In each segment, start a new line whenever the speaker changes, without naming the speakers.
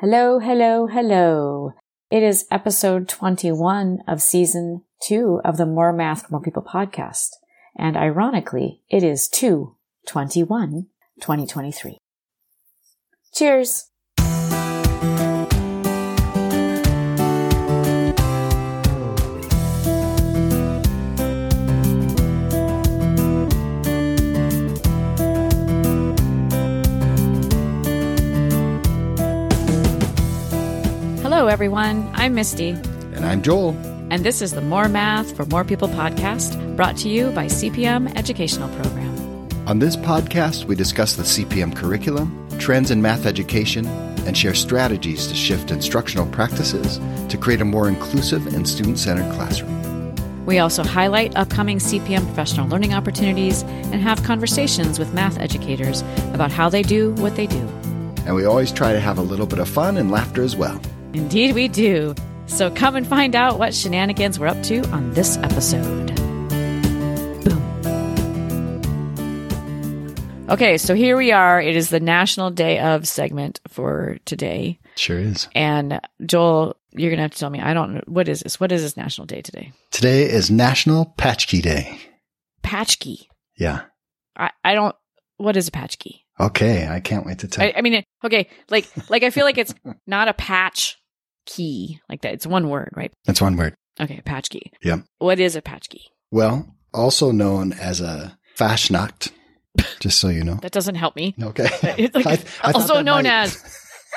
Hello, hello, hello. It is episode 21 of season two of the More Math More People podcast. And ironically, it is 2 21 2023. Cheers. Hello, everyone. I'm Misty.
And I'm Joel.
And this is the More Math for More People podcast brought to you by CPM Educational Program.
On this podcast, we discuss the CPM curriculum, trends in math education, and share strategies to shift instructional practices to create a more inclusive and student centered classroom.
We also highlight upcoming CPM professional learning opportunities and have conversations with math educators about how they do what they do.
And we always try to have a little bit of fun and laughter as well.
Indeed, we do. So come and find out what shenanigans we're up to on this episode. Boom. Okay, so here we are. It is the National Day of segment for today.
Sure is.
And Joel, you're going to have to tell me. I don't know. What is this? What is this National Day today?
Today is National Patchkey Day.
Patchkey.
Yeah.
I, I don't. What is a patchkey?
Okay, I can't wait to tell.
I, I mean, okay, like like I feel like it's not a patch key like that. It's one word, right?
That's one word.
Okay, patch key.
Yep.
What is a patch key?
Well, also known as a Fashnacht, just so you know.
That doesn't help me.
Okay.
It's like
I- I
also known
might-
as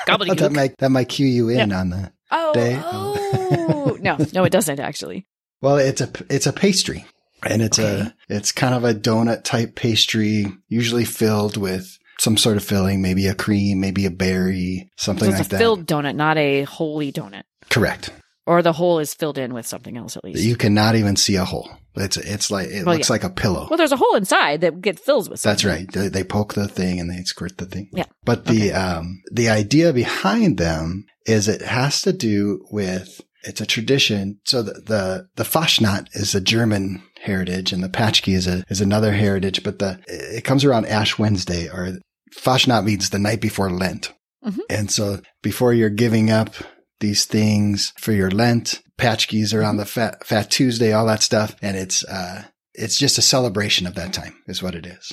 thought that might, that might cue you in on the.
Oh,
day.
oh. no, no, it doesn't actually.
Well, it's a it's a pastry, and it's
Okay.
a it's kind of a donut type pastry, usually filled with some sort of filling, maybe a cream, maybe a berry, something
So it's
like
a
that.
filled donut, not a holy donut.
Correct.
Or the hole is filled in with something else at least.
You cannot even see a hole. It's it's like it
Well,
looks
yeah.
like a pillow.
well, there's a hole inside that gets filled with something.
That's right. They, they poke the thing and they squirt the thing.
Yeah.
But the um the idea behind them is it has to do with it's a tradition. So the the, the is a German heritage and the Patchkey is a is another heritage, but the it comes around Ash Wednesday or Fastnacht means the night before Lent.
Mhm.
And so before you're giving up these things for your Lent, Patchkeys are on the Fat Fat Tuesday, all that stuff, and it's uh it's just a celebration of that time is what it is.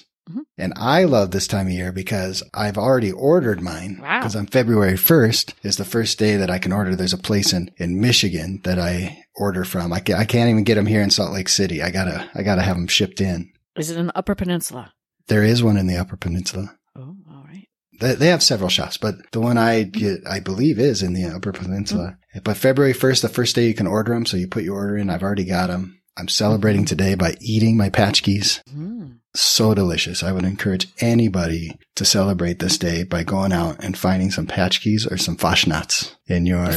And I love this time of year because I've already ordered mine.
Wow.
Because on February 1st is the first day that I can order. There's a place in, in Michigan that I order from. I, ca- I can't even get them here in Salt Lake City. I gotta, I gotta have them shipped in.
Is it in the Upper Peninsula?
There is one in the Upper Peninsula. They, they have several shops, but the one I get, I believe is in the Upper Peninsula.
Mm-hmm.
But February 1st, the first day you can order them. So you put your order in. I've already got them. I'm celebrating today by eating my patchkeys.
Mm.
so delicious. I would encourage anybody to celebrate this day by going out and finding some patchkeys or some Fashnuts in your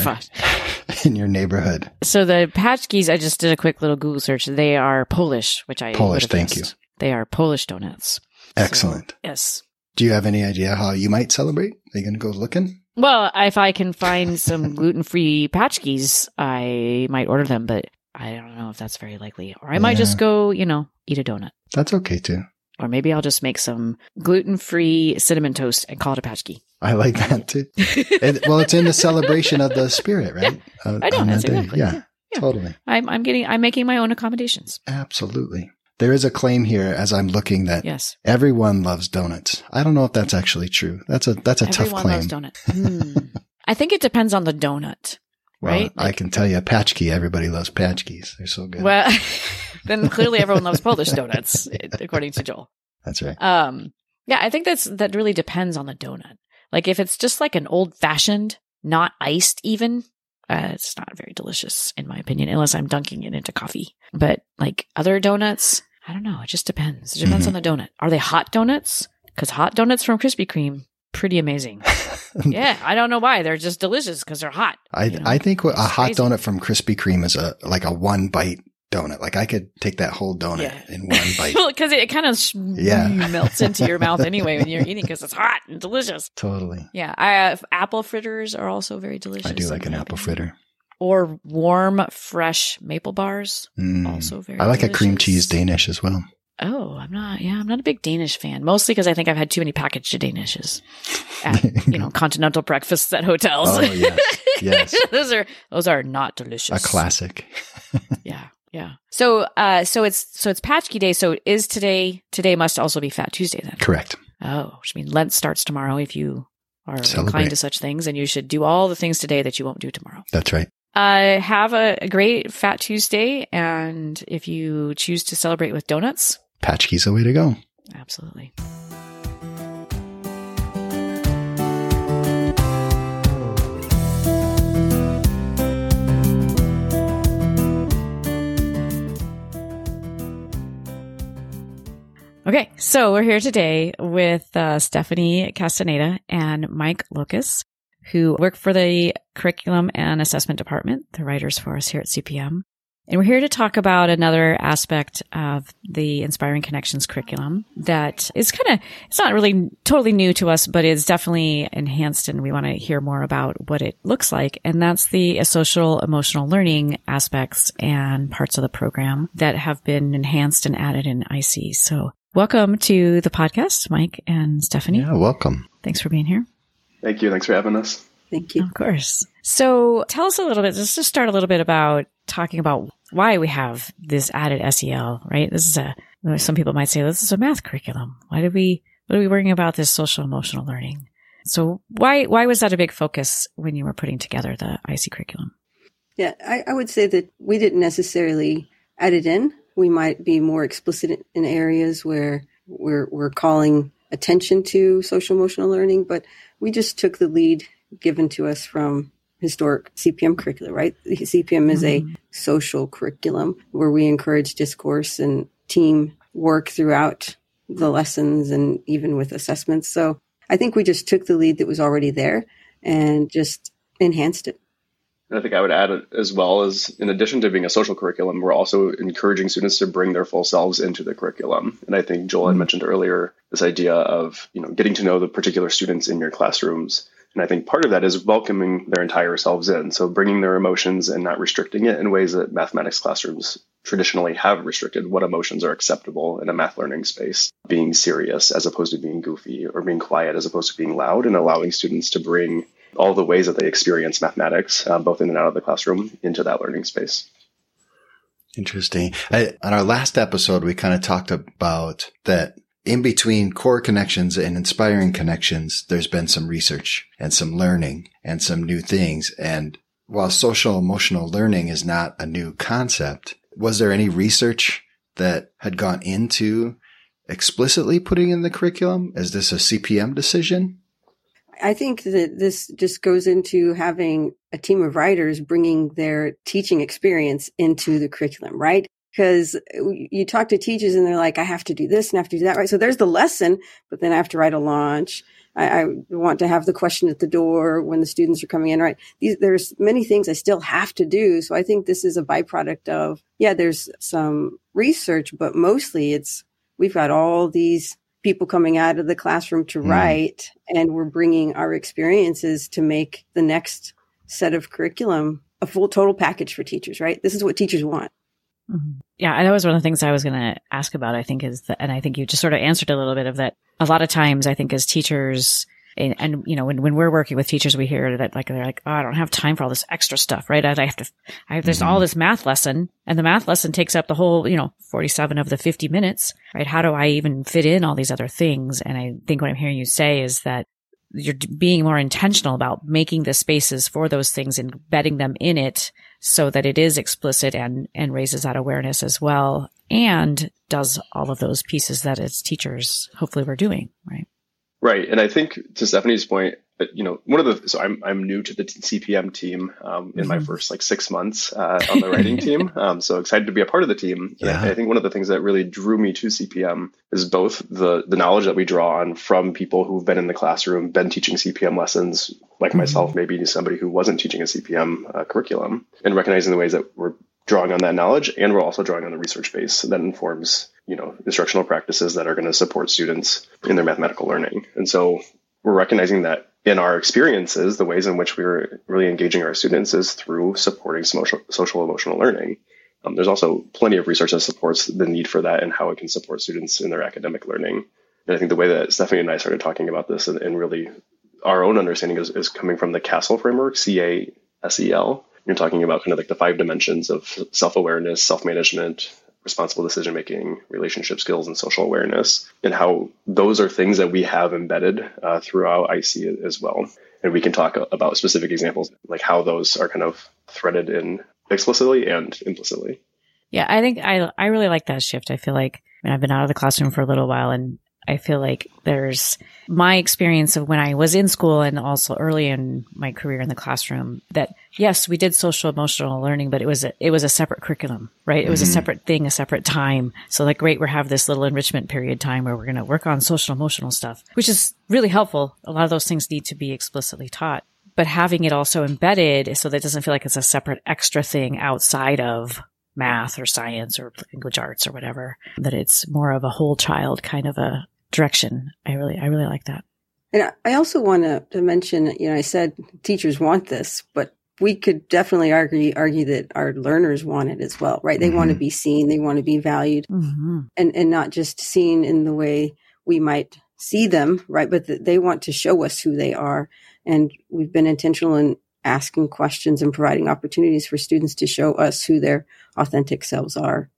in your neighborhood.
So the patchkeys, I just did a quick little Google search. They are Polish, which I
Polish, thank
guessed. They are Polish donuts.
Excellent.
So, yes.
Do you have any idea how you might celebrate? Are you going to go looking?
Well, if I can find some gluten-free patchkeys, I might order them, but I don't know if that's very likely. Or I might
Yeah.
just go, you know, eat a donut.
That's okay too.
Or maybe I'll just make some gluten-free cinnamon toast and call it a patchkey.
I like that too. It, well, it's in the celebration of the spirit, right? Uh,
I know, that's
that
exactly.
Yeah,
Yeah, yeah.
totally.
I'm, I'm getting, I'm making my own accommodations.
Absolutely. There is a claim here as I'm looking that
Yes.
everyone loves donuts. I don't know if that's actually true. That's a that's a tough
Everyone
claim.
loves donut. Hmm. I think it depends on the donut.
Well,
right?
I
Like-
can tell you, Patchkey. Everybody loves Patchkeys. They're so good.
Well, then clearly everyone loves Polish donuts, according to Joel.
That's right.
Um, yeah, I think that's that really depends on the donut. Like if it's just like an old fashioned, not iced even, uh, it's not very delicious in my opinion, unless I'm dunking it into coffee. But like other donuts, I don't know. It just depends. It depends
Mhm.
on the donut. Are they hot donuts? Because hot donuts from Krispy Kreme, pretty amazing. yeah, I don't know why they're just delicious because they're hot.
I
you know?
I think a hot donut from Krispy Kreme is a like a one bite donut. Like I could take that whole donut
Yeah.
in one bite.
well, because it kind of sh-
Yeah.
melts into your mouth anyway when you're eating because it's hot and delicious.
totally.
Yeah, I, uh, apple fritters are also very delicious.
I do like an apple fritter.
Or warm, fresh maple bars,
Mm.
also very.
I like a cream cheese Danish as well.
Oh, I'm not. Yeah, I'm not a big Danish fan. Mostly because I think I've had too many packaged Danishes at you know continental breakfasts at hotels.
Oh yes, yes.
those are those are not delicious.
A classic.
yeah, yeah. So, uh, so it's so it's Patchkey Day. So is today? Today must also be Fat Tuesday then.
Correct.
Oh, which means Lent starts tomorrow. If you are
Celebrate.
inclined to such things, and you should do all the things today that you won't do tomorrow.
That's right.
Uh, have a, a great Fat Tuesday, and if you choose to celebrate with donuts,
Patchkey's the way to go.
absolutely. Okay, so we're here today with uh, Stephanie Castaneda and Mike Locus, who work for the Curriculum and Assessment Department, the writers for us here at CPM. And we're here to talk about another aspect of the Inspiring Connections curriculum that is kind of, it's not really totally new to us, but it's definitely enhanced and we want to hear more about what it looks like. And that's the social emotional learning aspects and parts of the program that have been enhanced and added in IC. So welcome to the podcast, Mike and Stephanie.
Yeah, welcome.
Thanks for being here.
Thank you. Thanks for having us.
Thank you.
Of course. So tell us a little bit, just to start a little bit about talking about why we have this added SEL, right? This is a, some people might say this is a math curriculum. Why did we, what are we worrying about this social emotional learning? So why, why was that a big focus when you were putting together the IC curriculum?
Yeah, I, I would say that we didn't necessarily add it in. We might be more explicit in areas where we're, we're calling attention to social emotional learning, but we just took the lead given to us from historic CPM curricula, right? The CPM is a mm-hmm. social curriculum where we encourage discourse and team work throughout the lessons and even with assessments. So I think we just took the lead that was already there and just enhanced it.
And I think I would add as well as in addition to being a social curriculum, we're also encouraging students to bring their full selves into the curriculum. And I think Joel had mm-hmm. mentioned earlier this idea of, you know, getting to know the particular students in your classrooms. And I think part of that is welcoming their entire selves in. So bringing their emotions and not restricting it in ways that mathematics classrooms traditionally have restricted what emotions are acceptable in a math learning space. Being serious as opposed to being goofy or being quiet as opposed to being loud and allowing students to bring all the ways that they experience mathematics, uh, both in and out of the classroom, into that learning space.
Interesting. I, on our last episode, we kind of talked about that in between core connections and inspiring connections, there's been some research and some learning and some new things. And while social emotional learning is not a new concept, was there any research that had gone into explicitly putting in the curriculum? Is this a CPM decision?
I think that this just goes into having a team of writers bringing their teaching experience into the curriculum, right? Because you talk to teachers and they're like, I have to do this and I have to do that, right? So there's the lesson, but then I have to write a launch. I, I want to have the question at the door when the students are coming in, right? These, there's many things I still have to do. So I think this is a byproduct of, yeah, there's some research, but mostly it's, we've got all these people coming out of the classroom to
Mm.
write and we're bringing our experiences to make the next set of curriculum a full total package for teachers right this is what teachers want
Yeah, and that was one of the things I was going to ask about. I think is that, and I think you just sort of answered a little bit of that. A lot of times, I think as teachers, and, and you know, when when we're working with teachers, we hear that like they're like, oh, I don't have time for all this extra stuff, right? I, I have to, I have, there's all mm-hmm. this math lesson, and the math lesson takes up the whole, you know, forty seven of the fifty minutes, right? How do I even fit in all these other things? And I think what I'm hearing you say is that you're being more intentional about making the spaces for those things and embedding them in it so that it is explicit and and raises that awareness as well and does all of those pieces that as teachers hopefully we're doing right?
Right, and I think to Stephanie's point, uh, you know, one of the so I'm I'm new to the CPM team um, in my
Mhm.
first like six months uh, on the writing team. Um, so excited to be a part of the team. I,
Yeah.
I think one of the things that really drew me to CPM is both the the knowledge that we draw on from people who've been in the classroom, been teaching CPM lessons, like
Mhm.
myself, maybe somebody who wasn't teaching a CPM uh, curriculum, and recognizing the ways that we're drawing on that knowledge, and we're also drawing on the research base that informs you know instructional practices that are going to support students in their mathematical learning. And so we're recognizing that in our experiences, the ways in which we're really engaging our students is through supporting social, social emotional learning. Um, there's also plenty of research that supports the need for that and how it can support students in their academic learning. And I think the way that Stephanie and I started talking about this and, and really our own understanding is, is coming from the CASEL framework, C A S E L. You're talking about kind of like the five dimensions of self awareness, self management, responsible decision making, relationship skills, and social awareness, and how those are things that we have embedded uh, throughout IC as well. And we can talk about specific examples, like how those are kind of threaded in explicitly and implicitly.
Yeah, I think I I really like that shift. I feel like I mean, I've been out of the classroom for a little while, and I feel like there's my experience of when I was in school and also early in my career in the classroom that yes, we did social emotional learning, but it was a, it was a separate curriculum, right? It was mm-hmm. a separate thing, a separate time. So like, great, we have this little enrichment period time where we're going to work on social emotional stuff, which is really helpful. A lot of those things need to be explicitly taught, but having it also embedded so that it doesn't feel like it's a separate extra thing outside of math or science or language arts or whatever, that it's more of a whole child kind of a direction. I really, I really like that.
And I also want to, to mention, you know, I said teachers want this, but we could definitely argue argue that our learners want it as well, right? They mm-hmm. want to be seen, they want to be valued, mm-hmm. and and not just seen in the way we might see them, right? But they want to show us who they are, and we've been intentional in asking questions and providing opportunities for students to show us who their authentic selves are.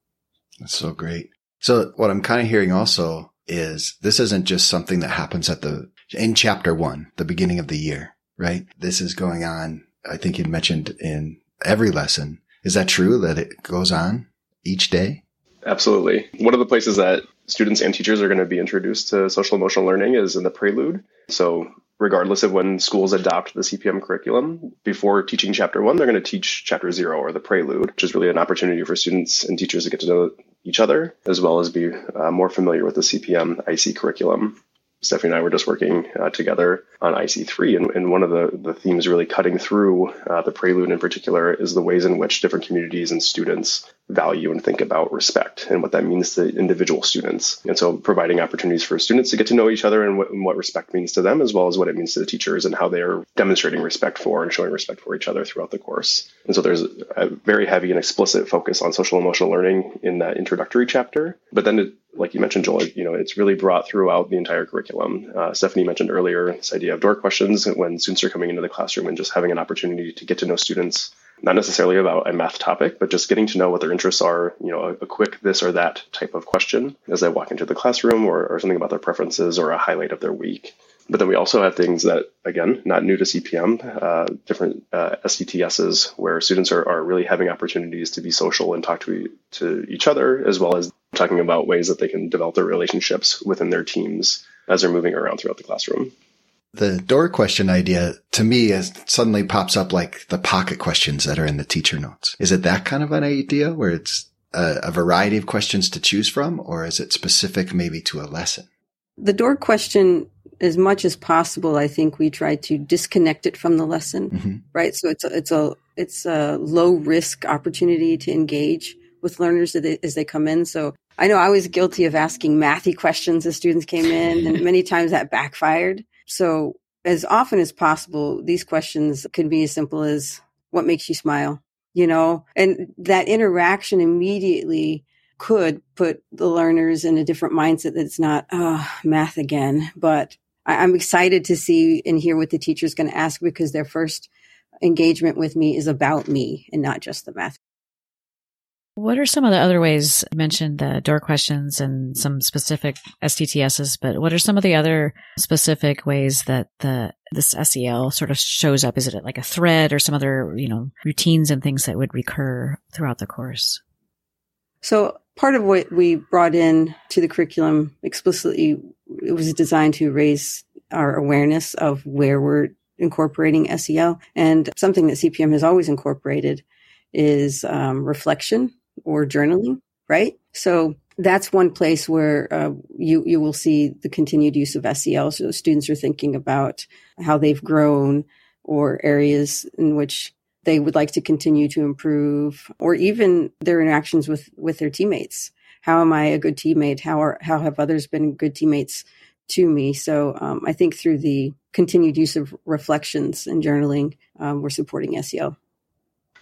That's so great. So what I'm kind of hearing also is this isn't just something that happens at the, in chapter one, the beginning of the year, right? This is going on. I think you mentioned in every lesson. Is that true that it goes on each day?
Absolutely. One of the places that students and teachers are going to be introduced to social emotional learning is in the prelude. So regardless of when schools adopt the CPM curriculum, before teaching chapter one, they're going to teach chapter zero or the prelude, which is really an opportunity for students and teachers to get to know each other, as well as be uh, more familiar with the CPM IC curriculum. Stephanie and I were just working uh, together on IC3, and, and, one of the, the themes really cutting through uh, the prelude in particular is the ways in which different communities and students value and think about respect and what that means to individual students. And so providing opportunities for students to get to know each other and what, and what respect means to them, as well as what it means to the teachers and how they are demonstrating respect for and showing respect for each other throughout the course. And so there's a very heavy and explicit focus on social emotional learning in that introductory chapter. But then, it, like you mentioned, Joel, you know, it's really brought throughout the entire curriculum. Uh, Stephanie mentioned earlier this idea of door questions when students are coming into the classroom and just having an opportunity to get to know students not necessarily about a math topic, but just getting to know what their interests are, you know, a, a quick this or that type of question as they walk into the classroom or, or something about their preferences or a highlight of their week. But then we also have things that, again, not new to CPM, uh, different uh, where students are, are really having opportunities to be social and talk to, to each other, as well as talking about ways that they can develop their relationships within their teams as they're moving around throughout the classroom
the door question idea to me is suddenly pops up like the pocket questions that are in the teacher notes. Is it that kind of an idea where it's a, a variety of questions to choose from, or is it specific maybe to a lesson?
The door question, as much as possible, I think we try to disconnect it from the lesson, mm-hmm. right? So it's a, it's a it's a low risk opportunity to engage with learners as they come in. So I know I was guilty of asking mathy questions as students came in, and many times that backfired. So as often as possible, these questions can be as simple as what makes you smile, you know, and that interaction immediately could put the learners in a different mindset that's not, oh, math again. But I, am excited to see and hear what the teacher's going to ask because their first engagement with me is about me and not just the math.
What are some of the other ways you mentioned the door questions and some specific STTSs, but what are some of the other specific ways that the this SEL sort of shows up? Is it like a thread or some other, you know, routines and things that would recur throughout the course?
So part of what we brought in to the curriculum explicitly, it was designed to raise our awareness of where we're incorporating SEL and something that CPM has always incorporated is um, reflection or journaling, right? So that's one place where uh, you you will see the continued use of SEL. So students are thinking about how they've grown or areas in which they would like to continue to improve, or even their interactions with with their teammates. How am I a good teammate? How are how have others been good teammates to me? So um, I think through the continued use of reflections and journaling, um, we're supporting SEL.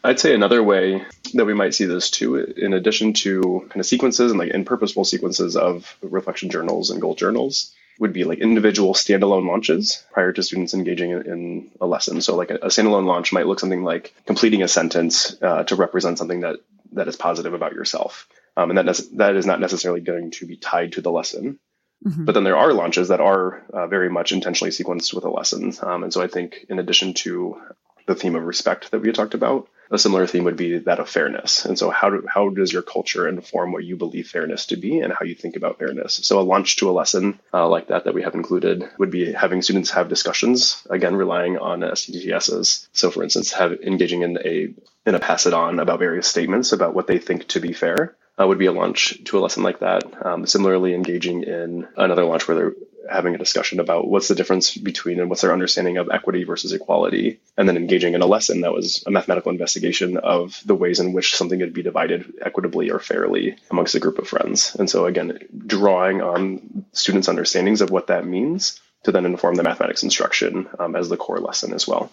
I'd say another way that we might see this too, in addition to kind of sequences and like in purposeful sequences of reflection journals and goal journals, would be like individual standalone launches prior to students engaging in, a lesson. So like a, a, standalone launch might look something like completing a sentence uh, to represent something that that is positive about yourself, um, and that that is not necessarily going to be tied to the lesson. Mm-hmm. But then there are launches that are uh, very much intentionally sequenced with a lesson. Um, and so I think, in addition to the theme of respect that we had talked about, a similar theme would be that of fairness. And so, how do, how does your culture inform what you believe fairness to be and how you think about fairness? So, a launch to a lesson uh, like that that we have included would be having students have discussions, again relying on STTSs. So, for instance, have engaging in a in a pass it on about various statements about what they think to be fair. Uh, would be a launch to a lesson like that. Um, similarly, engaging in another launch where having a discussion about what's the difference between and what's their understanding of equity versus equality, and then engaging in a lesson that was a mathematical investigation of the ways in which something could be divided equitably or fairly amongst a group of friends. And so, again, drawing on students' understandings of what that means to then inform the mathematics instruction um, as the core lesson as well.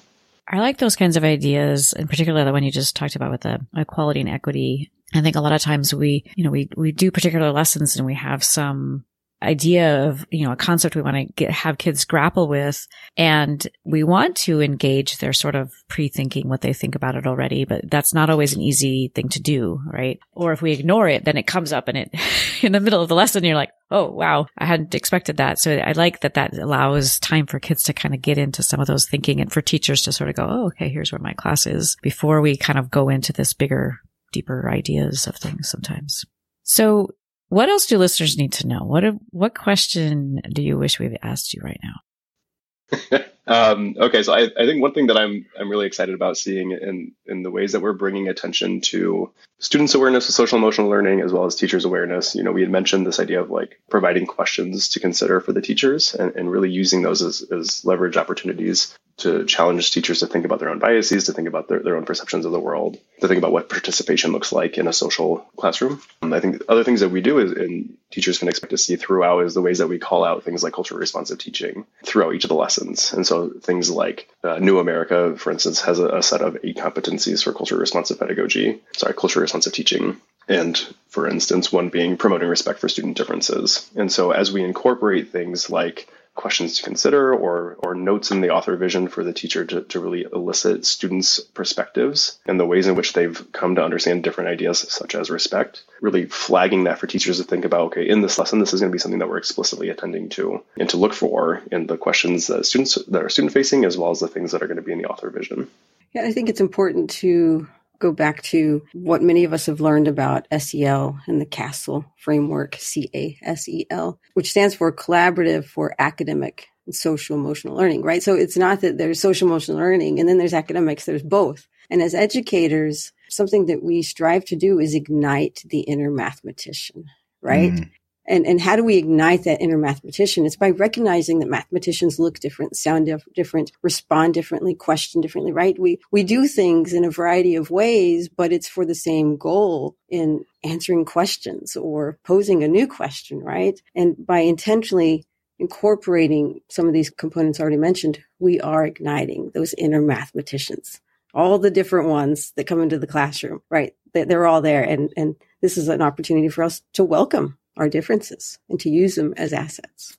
I like those kinds of ideas, in particular the one you just talked about with the equality and equity. I think a lot of times we, you know, we, we do particular lessons and we have some idea of, you know, a concept we want to get, have kids grapple with. And we want to engage their sort of pre-thinking what they think about it already, but that's not always an easy thing to do, right? Or if we ignore it, then it comes up and it, in the middle of the lesson, you're like, oh, wow, I hadn't expected that. So I like that that allows time for kids to kind of get into some of those thinking and for teachers to sort of go, oh, okay, here's where my class is before we kind of go into this bigger, deeper ideas of things sometimes. So what else do listeners need to know? What what question do you wish we've asked you right
now? um, okay, so I, I think one thing that I'm I'm really excited about seeing in in the ways that we're bringing attention to students' awareness of social emotional learning as well as teachers' awareness. You know, we had mentioned this idea of like providing questions to consider for the teachers and, and really using those as, as leverage opportunities to challenge teachers to think about their own biases, to think about their, their own perceptions of the world, to think about what participation looks like in a social classroom. And I think other things that we do is, and teachers can expect to see throughout is the ways that we call out things like culturally responsive teaching throughout each of the lessons. And so things like uh, New America, for instance, has a, a set of eight competencies for culturally responsive pedagogy, sorry, culturally responsive teaching. And for instance, one being promoting respect for student differences. And so as we incorporate things like questions to consider or, or notes in the author vision for the teacher to, to really elicit students' perspectives and the ways in which they've come to understand different ideas, such as respect. Really flagging that for teachers to think about, okay, in this lesson, this is going to be something that we're explicitly attending to and to look for in the questions that students that are student facing, as well as the things that are going to be in the author vision.
Yeah, I think it's important to go back to what many of us have learned about SEL and the CASEL framework, C A S E L, which stands for Collaborative for Academic and Social Emotional Learning, right? So it's not that there's social emotional learning and then there's academics, there's both. And as educators, something that we strive to do is ignite the inner mathematician, right? Mm. And, and how do we ignite that inner mathematician? It's by recognizing that mathematicians look different, sound dif- different, respond differently, question differently, right? We, we do things in a variety of ways, but it's for the same goal in answering questions or posing a new question, right? And by intentionally incorporating some of these components already mentioned, we are igniting those inner mathematicians. All the different ones that come into the classroom, right? They're all there. And, and this is an opportunity for us to welcome our differences and to use them as assets.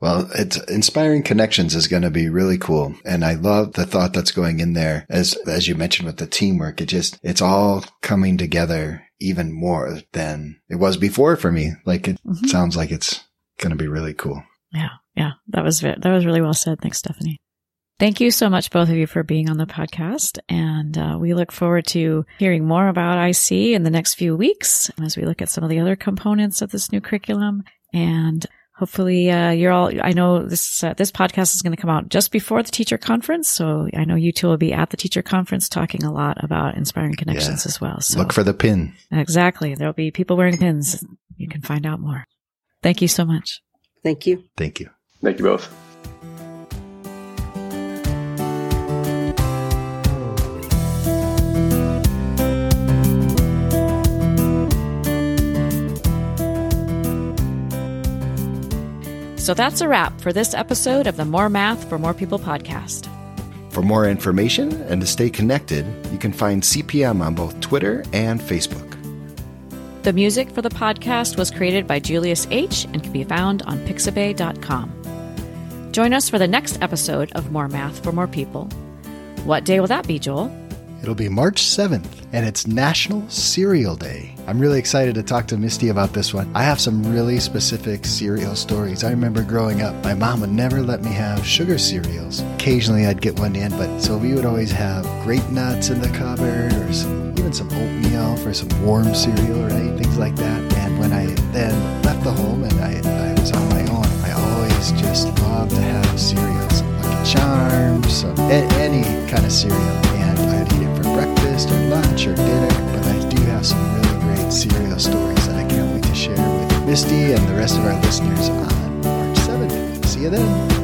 Well, it's inspiring connections is going to be really cool. And I love the thought that's going in there. As, as you mentioned with the teamwork, it just, it's all coming together even more than it was before for me. Like it mm-hmm. sounds like it's going to be really cool.
Yeah. Yeah. That was, that was really well said. Thanks, Stephanie. Thank you so much, both of you, for being on the podcast. And uh, we look forward to hearing more about IC in the next few weeks as we look at some of the other components of this new curriculum. And hopefully, uh, you're all, I know this, uh, this podcast is going to come out just before the teacher conference. So I know you two will be at the teacher conference talking a lot about inspiring connections yeah. as well. So
look for the pin.
Exactly. There'll be people wearing pins. You can find out more. Thank you so much.
Thank you.
Thank you.
Thank you both.
So that's a wrap for this episode of the More Math for More People podcast.
For more information and to stay connected, you can find CPM on both Twitter and Facebook.
The music for the podcast was created by Julius H. and can be found on pixabay.com. Join us for the next episode of More Math for More People. What day will that be, Joel?
It'll be March 7th, and it's National Cereal Day. I'm really excited to talk to Misty about this one. I have some really specific cereal stories. I remember growing up, my mom would never let me have sugar cereals. Occasionally I'd get one in, but so we would always have grape nuts in the cupboard or some, even some oatmeal for some warm cereal, right? Things like that. And when I then left the home and I, I was on my own, I always just loved to have cereals. Lucky Charms, any kind of cereal. I'd eat it for breakfast or lunch or dinner. But I do have some really great cereal stories that I can't wait to share with Misty and the rest of our listeners on March 7th. See you then.